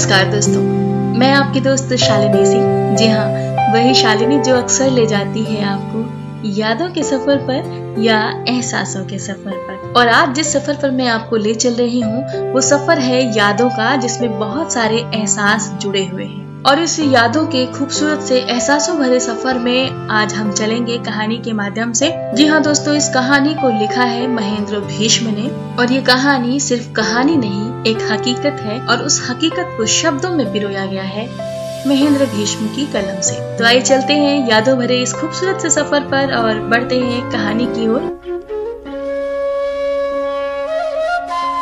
नमस्कार दोस्तों, मैं आपकी दोस्त शालिनी सिंह। जी हाँ वही शालिनी जो अक्सर ले जाती है आपको यादों के सफ़र पर या एहसासों के सफ़र पर। और आज जिस सफ़र पर मैं आपको ले चल रही हूँ, वो सफ़र है यादों का जिसमें बहुत सारे एहसास जुड़े हुए हैं। और इस यादों के खूबसूरत से एहसासों भरे सफ़र में आज हम चलेंगे कहानी के माध्यम से। जी हाँ दोस्तों, इस कहानी को लिखा है महेंद्र भीष्म ने। और ये कहानी सिर्फ़ कहानी नहीं, एक हकीकत है और उस हकीकत को शब्दों में पिरोया गया है महेंद्र भीष्म की कलम से। तो आइए चलते हैं यादों भरे इस खूबसूरत से सफ़र पर और बढ़ते हैं कहानी की ओर।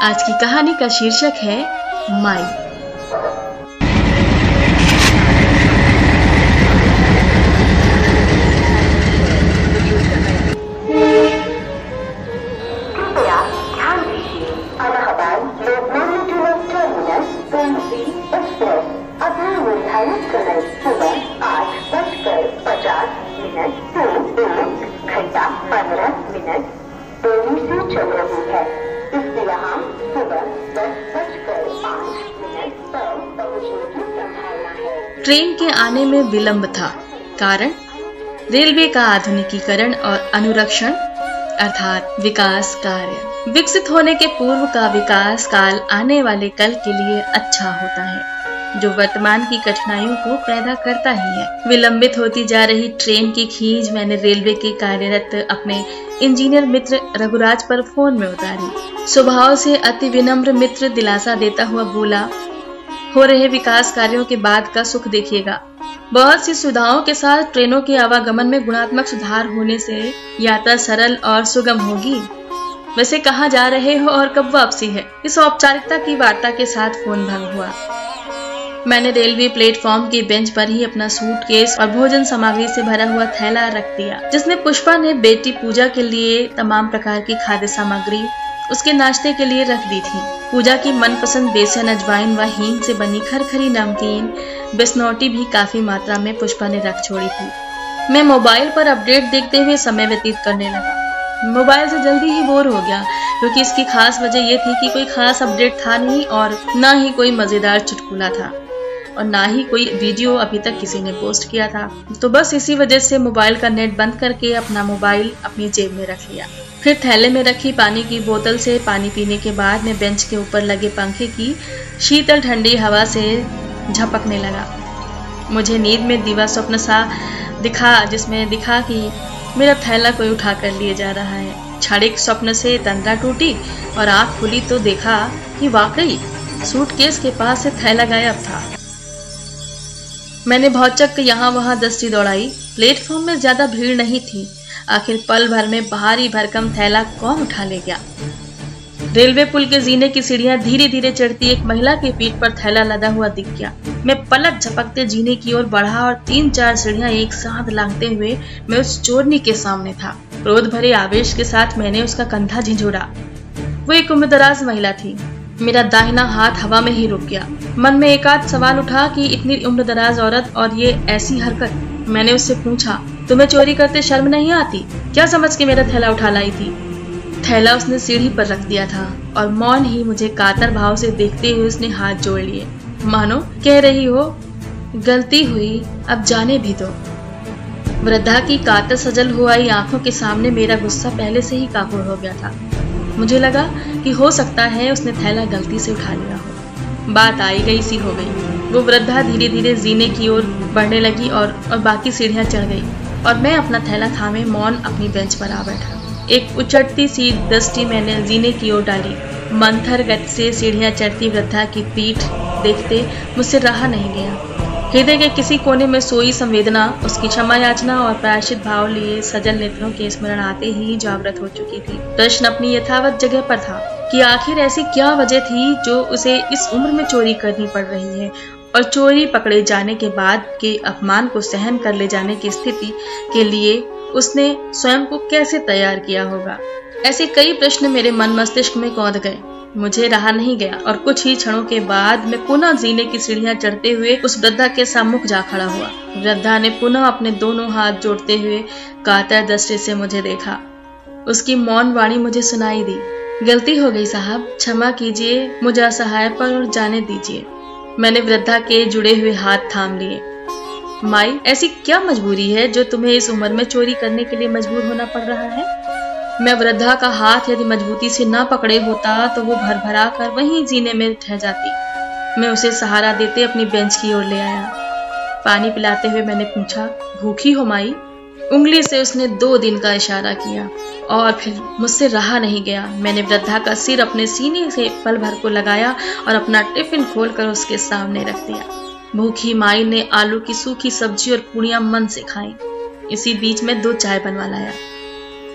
आज की कहानी का शीर्षक है माई। ट्रेन के आने में विलंब था, कारण रेलवे का आधुनिकीकरण और अनुरक्षण, अर्थात विकास कार्य, विकसित होने के पूर्व का विकास काल आने वाले कल के लिए अच्छा होता है, जो वर्तमान की कठिनाइयों को पैदा करता ही है। विलंबित होती जा रही ट्रेन की खींच मैंने रेलवे के कार्यरत अपने इंजीनियर मित्र रघुराज पर फ़ोन में उतारी। स्वभाव से अति विनम्र मित्र दिलासा देता हुआ बोला हो रहे विकास कार्यों के बाद का सुख देखिएगा। बहुत सी सुविधाओं के साथ ट्रेनों के आवागमन में गुणात्मक सुधार होने से यात्रा सरल और सुगम होगी। वैसे कहा जा रहे हो और कब वापसी है? इस औपचारिकता की वार्ता के साथ फ़ोन भंग हुआ। मैंने रेलवे प्लेटफॉर्म के बेंच पर ही अपना सूटकेस और भोजन सामग्री से भरा हुआ थैला रख दिया, जिसमें पुष्पा ने बेटी पूजा के लिए तमाम प्रकार की खाद्य सामग्री उसके नाश्ते के लिए रख दी थी। पूजा की मनपसंद बेसन अजवाइन व हींग से बनी खरखरी नमकीन, बिस्नौटी भी काफ़ी मात्रा में पुष्पा ने रख छोड़ी थी। मैं मोबाइल पर अपडेट देखते हुए समय व्यतीत करने लगा। मोबाइल से जल्दी ही बोर हो गया, क्योंकि इसकी खास वजह यह थी कि कोई खास अपडेट था नहीं और न ही कोई मज़ेदार चुटकुला था। और ना ही कोई वीडियो अभी तक किसी ने पोस्ट किया था। तो बस इसी वजह से मोबाइल का नेट बंद करके अपना मोबाइल अपनी जेब में रख लिया। फिर थैले में रखी पानी की बोतल से पानी पीने के बाद मैं बेंच के ऊपर लगे पंखे की शीतल ठंडी हवा से झपकने लगा। मुझे नींद में दीवा स्वप्न सा दिखा, जिसमें दिखा कि मेरा थैला कोई उठा कर लिए जा रहा है। क्षणिक स्वप्न से तंद्रा टूटी और आँख खुली तो देखा कि वाकई सूटकेस के पास से थैला गायब था। मैंने भौचक यहाँ वहाँ दस्ती दौड़ाई। प्लेटफॉर्म में ज़्यादा भीड़ नहीं थी। आखिर पल भर में भारी भरकम थैला कौन उठा ले गया? रेलवे पुल के जीने की सीढ़ियाँ धीरे धीरे चढ़ती एक महिला के पीठ पर थैला लदा हुआ दिख गया। मैं पलक झपकते जीने की ओर बढ़ा और तीन चार सीढ़ियाँ एक साथ लांगते हुए मैं उस चोरनी के सामने था। क्रोध भरे आवेश के साथ मैंने उसका कंधा झिझोड़ा वो एक उम्रदराज महिला थी। मेरा दाहिना हाथ हवा में ही रुक गया। मन में एक आध सवाल उठा कि इतनी उम्र दराज औरत और ये ऐसी हरकत, मैंने उससे पूछा, तुम्हें चोरी करते शर्म नहीं आती? क्या समझ के मेरा थैला उठा लाई थी? थैला उसने सीढ़ी पर रख दिया था और मौन ही मुझे कातर भाव से देखते हुए उसने हाथ जोड़ लिए। मानो, कह रही हो, गलती हुई, अब जाने भी दो। वृद्धा की कातर सजल हुआ आँखों के सामने मेरा गुस्सा पहले से ही काबू हो गया था। मुझे लगा कि हो सकता है उसने थैला गलती से उठा लिया हो। बात आई गई, सी हो गई। वो वृद्धा धीरे धीरे जीने की ओर बढ़ने लगी और और बाकी सीढ़ियाँ चढ़ गई। और मैं अपना थैला थामे, मौन अपनी बेंच पर आ बैठा। एक उचटती सी दृष्टि मैंने जीने की ओर डाली। मंथर गति से सीढ़ियाँ चढ़ती वृद्धा की पीठ देखते मुझसे रहा नहीं गया। हृदय के किसी कोने में सोई संवेदना, उसकी क्षमा याचना और प्रायश्चित भाव लिए सजल नेत्रों के स्मरण आते ही जागृत हो चुकी थी। प्रश्न अपनी यथावत जगह पर था कि आखिर ऐसी क्या वजह थी जो उसे इस उम्र में चोरी करनी पड़ रही है और चोरी पकड़े जाने के बाद के अपमान को सहन कर ले जाने की स्थिति के लिए उसने स्वयं को कैसे तैयार किया होगा? ऐसे कई प्रश्न मेरे मन मस्तिष्क में कौद गए। मुझे रहा नहीं गया और कुछ ही क्षणों के बाद मैं पुनः जीने की सीढ़ियाँ चढ़ते हुए उस वृद्धा के सम्मुख जा खड़ा हुआ। वृद्धा ने पुनः अपने दोनों हाथ जोड़ते हुए कातर दृष्टि से मुझे देखा। उसकी मौन वाणी मुझे सुनाई दी। गलती हो गई साहब, क्षमा कीजिए, मुझे असहाय पर और जाने दीजिए। मैंने वृद्धा के जुड़े हुए हाथ थाम लिए। माई, ऐसी क्या मजबूरी है जो तुम्हें इस उम्र में चोरी करने के लिए मजबूर होना पड़ रहा है? मैं वृद्धा का हाथ यदि मजबूती से ना पकड़े होता तो वो भर भरा कर वहीं जीने में ठह जाती। मैं उसे सहारा देते अपनी बेंच की ओर ले आया। पानी पिलाते हुए मैंने पूछा, भूखी हो माई? उंगली से उसने दो दिन का इशारा किया, और फिर मुझसे रहा नहीं गया। मैंने वृद्धा का सिर अपने सीने से पल भर को लगाया और अपना टिफ़िन खोलकर उसके सामने रख दिया। भूखी माई ने आलू की सूखी सब्ज़ी और पूड़ियाँ मन से खाई। इसी बीच में दो चाय बनवा लाया।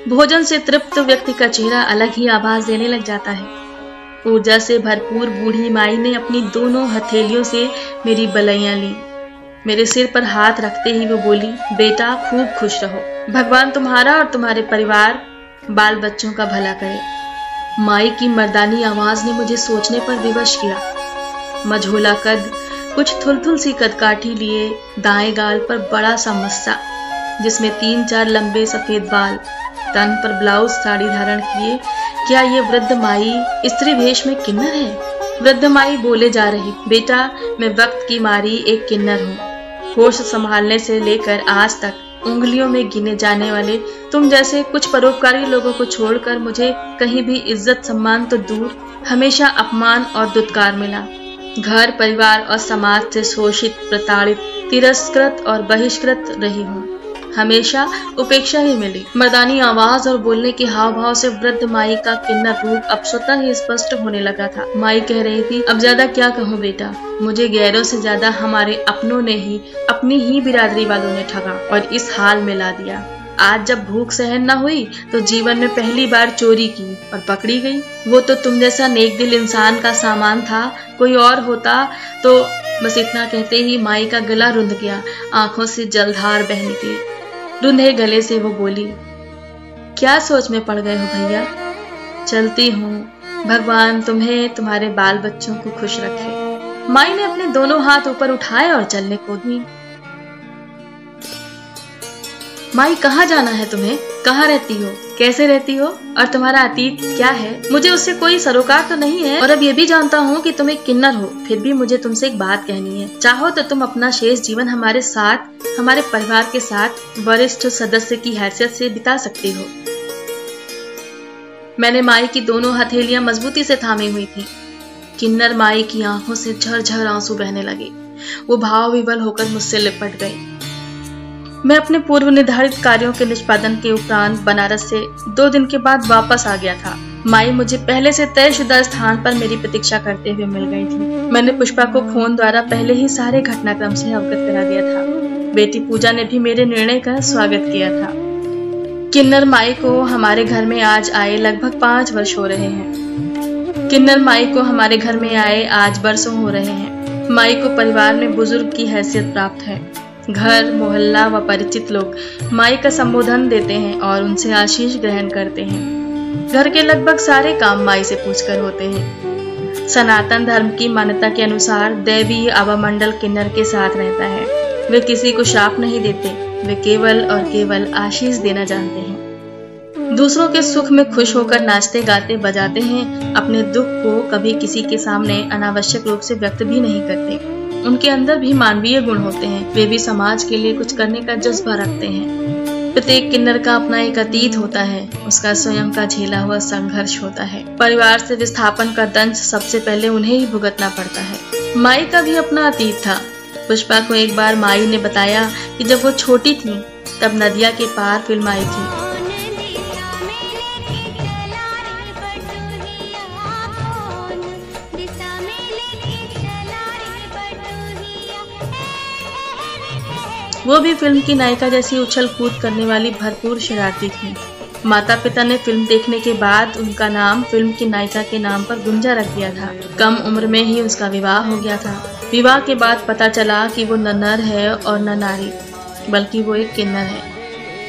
भोजन से तृप्त व्यक्ति का चेहरा अलग ही आवाज़ देने लग जाता है। ऊर्जा से भरपूर बूढ़ी माई ने अपनी दोनों हथेलियों से मेरी बलैया ली। मेरे सिर पर हाथ रखते ही वो बोली, बेटा, खूब खुश रहो। भगवान तुम्हारा और तुम्हारे परिवार बाल बच्चों का भला करे। माई की मर्दानी आवाज़ ने मुझे सोचने पर विवश किया। मझोला कद, कुछ थुलथुल सी कदकाठी लिए दाएँ गाल पर बड़ा सा मस्सा, जिसमें तीन चार लंबे सफ़ेद बाल तन पर ब्लाउज साड़ी धारण किए, क्या ये वृद्ध माई स्त्री भेष में किन्नर है? वृद्ध माई बोले जा रही, बेटा, मैं वक्त की मारी एक किन्नर हूँ। होश संभालने से लेकर आज तक उंगलियों में गिने जाने वाले, तुम जैसे कुछ परोपकारी लोगों को छोड़कर मुझे कहीं भी इज़्ज़त सम्मान तो दूर, हमेशा अपमान और दुत्कार मिला। घर, परिवार और समाज से शोषित, प्रताड़ित, तिरस्कृत और बहिष्कृत रही हूँ। हमेशा उपेक्षा ही मिली। मर्दानी आवाज़ और बोलने के हाव भाव से वृद्ध माई का किन्नर रूप अब स्वतः ही स्पष्ट होने लगा था। माई कह रही थी, अब ज़्यादा क्या कहूँ बेटा? मुझे गैरों से ज़्यादा हमारे अपनों ने ही, अपनी ही बिरादरी वालों ने ठगा और इस हाल में ला दिया। आज जब भूख सहन न हुई तो जीवन में पहली बार चोरी की और पकड़ी गई। वो तो तुम जैसा नेक दिल इंसान का सामान था, कोई और होता तो बस इतना कहते ही माई का गला रुंध गया, आँखों से जलधार बह निकली। रुंधे गले से वो बोली, क्या सोच में पड़ गए हो भैया? चलती हूँ। भगवान तुम्हें, तुम्हारे बाल बच्चों को खुश रखे। माई ने अपने दोनों हाथ ऊपर उठाए और चलने को दी। माई, कहा जाना है तुम्हें? कहाँ रहती हो? कैसे रहती हो? और तुम्हारा अतीत क्या है? मुझे उससे कोई सरोकार तो नहीं है। और अब ये भी जानता हूँ कि तुम एक किन्नर हो। फिर भी मुझे तुमसे एक बात कहनी है। चाहो तो तुम अपना शेष जीवन हमारे साथ, हमारे परिवार के साथ, वरिष्ठ सदस्य की हैसियत से बिता सकते हो। मैंने माई की दोनों हथेलियाँ मजबूती से थामी हुई थी। किन्नर माई की आँखों से झरझर आँसू बहने लगे। वो भाव विवल होकर मुझसे लिपट गई मैं अपने पूर्व निर्धारित कार्यों के निष्पादन के उपरांत बनारस से दो दिन के बाद वापस आ गया था। माई मुझे पहले से तयशुदा स्थान पर मेरी प्रतीक्षा करते हुए मिल गई थी। मैंने पुष्पा को फ़ोन द्वारा पहले ही सारे घटनाक्रम से अवगत करा दिया था। बेटी पूजा ने भी मेरे निर्णय का स्वागत किया था। किन्नर माई को हमारे घर में आज आए लगभग पाँच वर्ष हो रहे हैं। किन्नर माई को हमारे घर में आए आज बरसों हो रहे हैं। माई को परिवार में बुज़ुर्ग की हैसियत प्राप्त है। घर, मोहल्ला व परिचित लोग माई का संबोधन देते हैं और उनसे आशीष ग्रहण करते हैं। घर के लगभग सारे काम माई से पूछकर होते हैं। सनातन धर्म की मान्यता के अनुसार देवी अवमंडल किन्नर के साथ रहता है। वे किसी को शाप नहीं देते, वे केवल और केवल आशीष देना जानते हैं। दूसरों के सुख में खुश होकर नाचते, गाते, बजाते हैं, अपने दुख को कभी किसी के सामने अनावश्यक रूप से व्यक्त भी नहीं करते। उनके अंदर भी मानवीय गुण होते हैं। वे भी समाज के लिए कुछ करने का जज्बा रखते हैं। प्रत्येक किन्नर का अपना एक अतीत होता है। उसका स्वयं का झेला हुआ संघर्ष होता है। परिवार से विस्थापन का दंश सबसे पहले उन्हें ही भुगतना पड़ता है। माई का भी अपना अतीत था। पुष्पा को एक बार माई ने बताया कि जब वो छोटी थी, तब नदिया के पार फ़िल्म आई थी। वो भी फ़िल्म की नायिका जैसी उछल कूद करने वाली भरपूर शरारती थी। माता पिता ने फ़िल्म देखने के बाद उनका नाम फ़िल्म की नायिका के नाम पर गुंजा रख दिया था। कम उम्र में ही उसका विवाह हो गया था। विवाह के बाद पता चला कि वो न नर है और न नारी, बल्कि वो एक किन्नर है।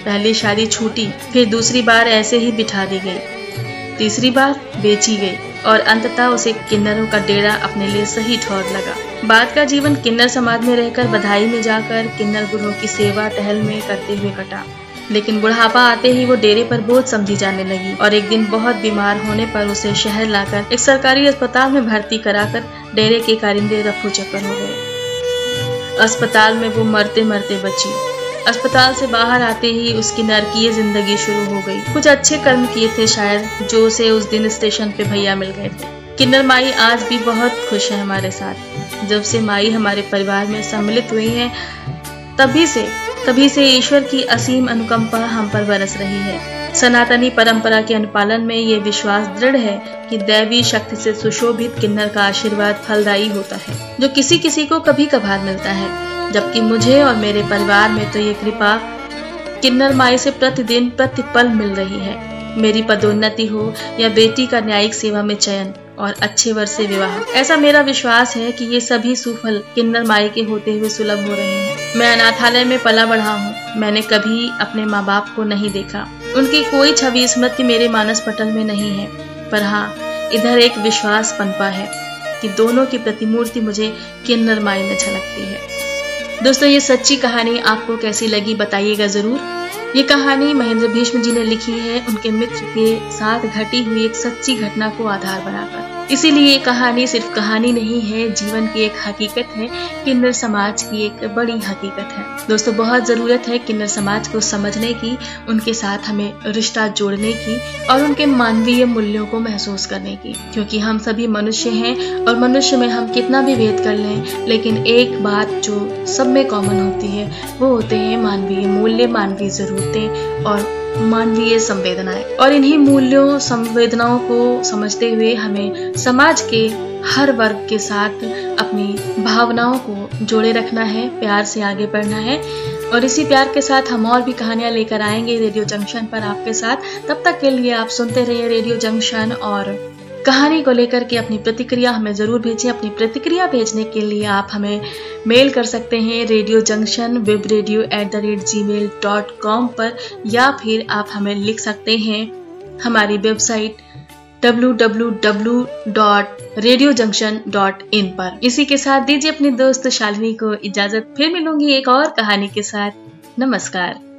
पहली शादी छूटी, फिर दूसरी बार ऐसे ही बिठा दी गई। तीसरी बार बेची गई। और अंततः उसे किन्नरों का डेरा अपने लिए सही ठौर लगा। बाद का जीवन किन्नर समाज में रहकर बधाई में जाकर किन्नर गुरुओं की सेवा टहल में करते हुए कटा। लेकिन बुढ़ापा आते ही वो डेरे पर बोझ समझी जाने लगी और एक दिन बहुत बीमार होने पर उसे शहर लाकर एक सरकारी अस्पताल में भर्ती कराकर डेरे के कारिंदे रफू चक्कर हो गए। अस्पताल में वो मरते मरते बची। अस्पताल से बाहर आते ही उसकी नरकीय ज़िंदगी शुरू हो गई। कुछ अच्छे कर्म किए थे शायद, जो उसे उस दिन स्टेशन पे भैया मिल गए थे। किन्नर माई आज भी बहुत खुश है हमारे साथ। जब से माई हमारे परिवार में सम्मिलित हुई है, तभी से तभी से ईश्वर की असीम अनुकंपा हम पर बरस रही है। सनातनी परंपरा के अनुपालन में ये विश्वास दृढ़ है कि दैवी शक्ति से सुशोभित किन्नर का आशीर्वाद फलदायी होता है, जो किसी किसी को कभी कभार मिलता है। जबकि मुझे और मेरे परिवार में तो ये कृपा किन्नर माई से प्रतिदिन प्रतिपल मिल रही है। मेरी पदोन्नति हो या बेटी का न्यायिक सेवा में चयन और अच्छे वर्ष से विवाह। ऐसा मेरा विश्वास है कि ये सभी सुफल किन्नर माई के होते हुए सुलभ हो रहे हैं। मैं अनाथालय में पला बढ़ा हूँ। मैंने कभी अपने माँ बाप को नहीं देखा। उनकी कोई छवि स्मृति मेरे मानस पटल में नहीं है। पर हाँ इधर एक विश्वास पनपा है कि दोनों की प्रतिमूर्ति मुझे किन्नर माई में झलकती है। दोस्तों, ये सच्ची कहानी आपको कैसी लगी बताइएगा ज़रूर। ये कहानी महेंद्र भीष्म जी ने लिखी है। उनके मित्र के साथ घटी हुई एक सच्ची घटना को आधार बनाकर। इसीलिए ये कहानी सिर्फ़ कहानी नहीं है, जीवन की एक हकीकत है, किन्नर समाज की एक बड़ी हकीकत है। दोस्तों, बहुत ज़रूरत है किन्नर समाज को समझने की, उनके साथ हमें रिश्ता जोड़ने की और उनके मानवीय मूल्यों को महसूस करने की। क्योंकि हम सभी मनुष्य हैं और मनुष्य में हम कितना भी भेद कर लें, लेकिन एक बात जो सब में कॉमन होती है, वो होते हैं मानवीय मूल्य, मानवीय जरूरतें और मानवीय संवेदनाएँ और इन्हीं मूल्यों, संवेदनाओं को समझते हुए हमें समाज के हर वर्ग के साथ अपनी भावनाओं को जोड़े रखना है, प्यार से आगे बढ़ना है। और इसी प्यार के साथ हम और भी कहानियाँ लेकर आएँगे रेडियो जंक्शन पर आपके साथ। तब तक के लिए आप सुनते रहिए रेडियो जंक्शन और कहानी को लेकर के अपनी प्रतिक्रिया हमें ज़रूर भेजें। अपनी प्रतिक्रिया भेजने के लिए आप हमें मेल कर सकते हैं radio junction web radio at the rate gmail dot com पर, या फिर आप हमें लिख सकते हैं हमारी वेबसाइट www.radiojunction.in पर। इसी के साथ दीजिए अपनी दोस्त शालिनी को इजाज़त। फिर मिलूँगी एक और कहानी के साथ। नमस्कार।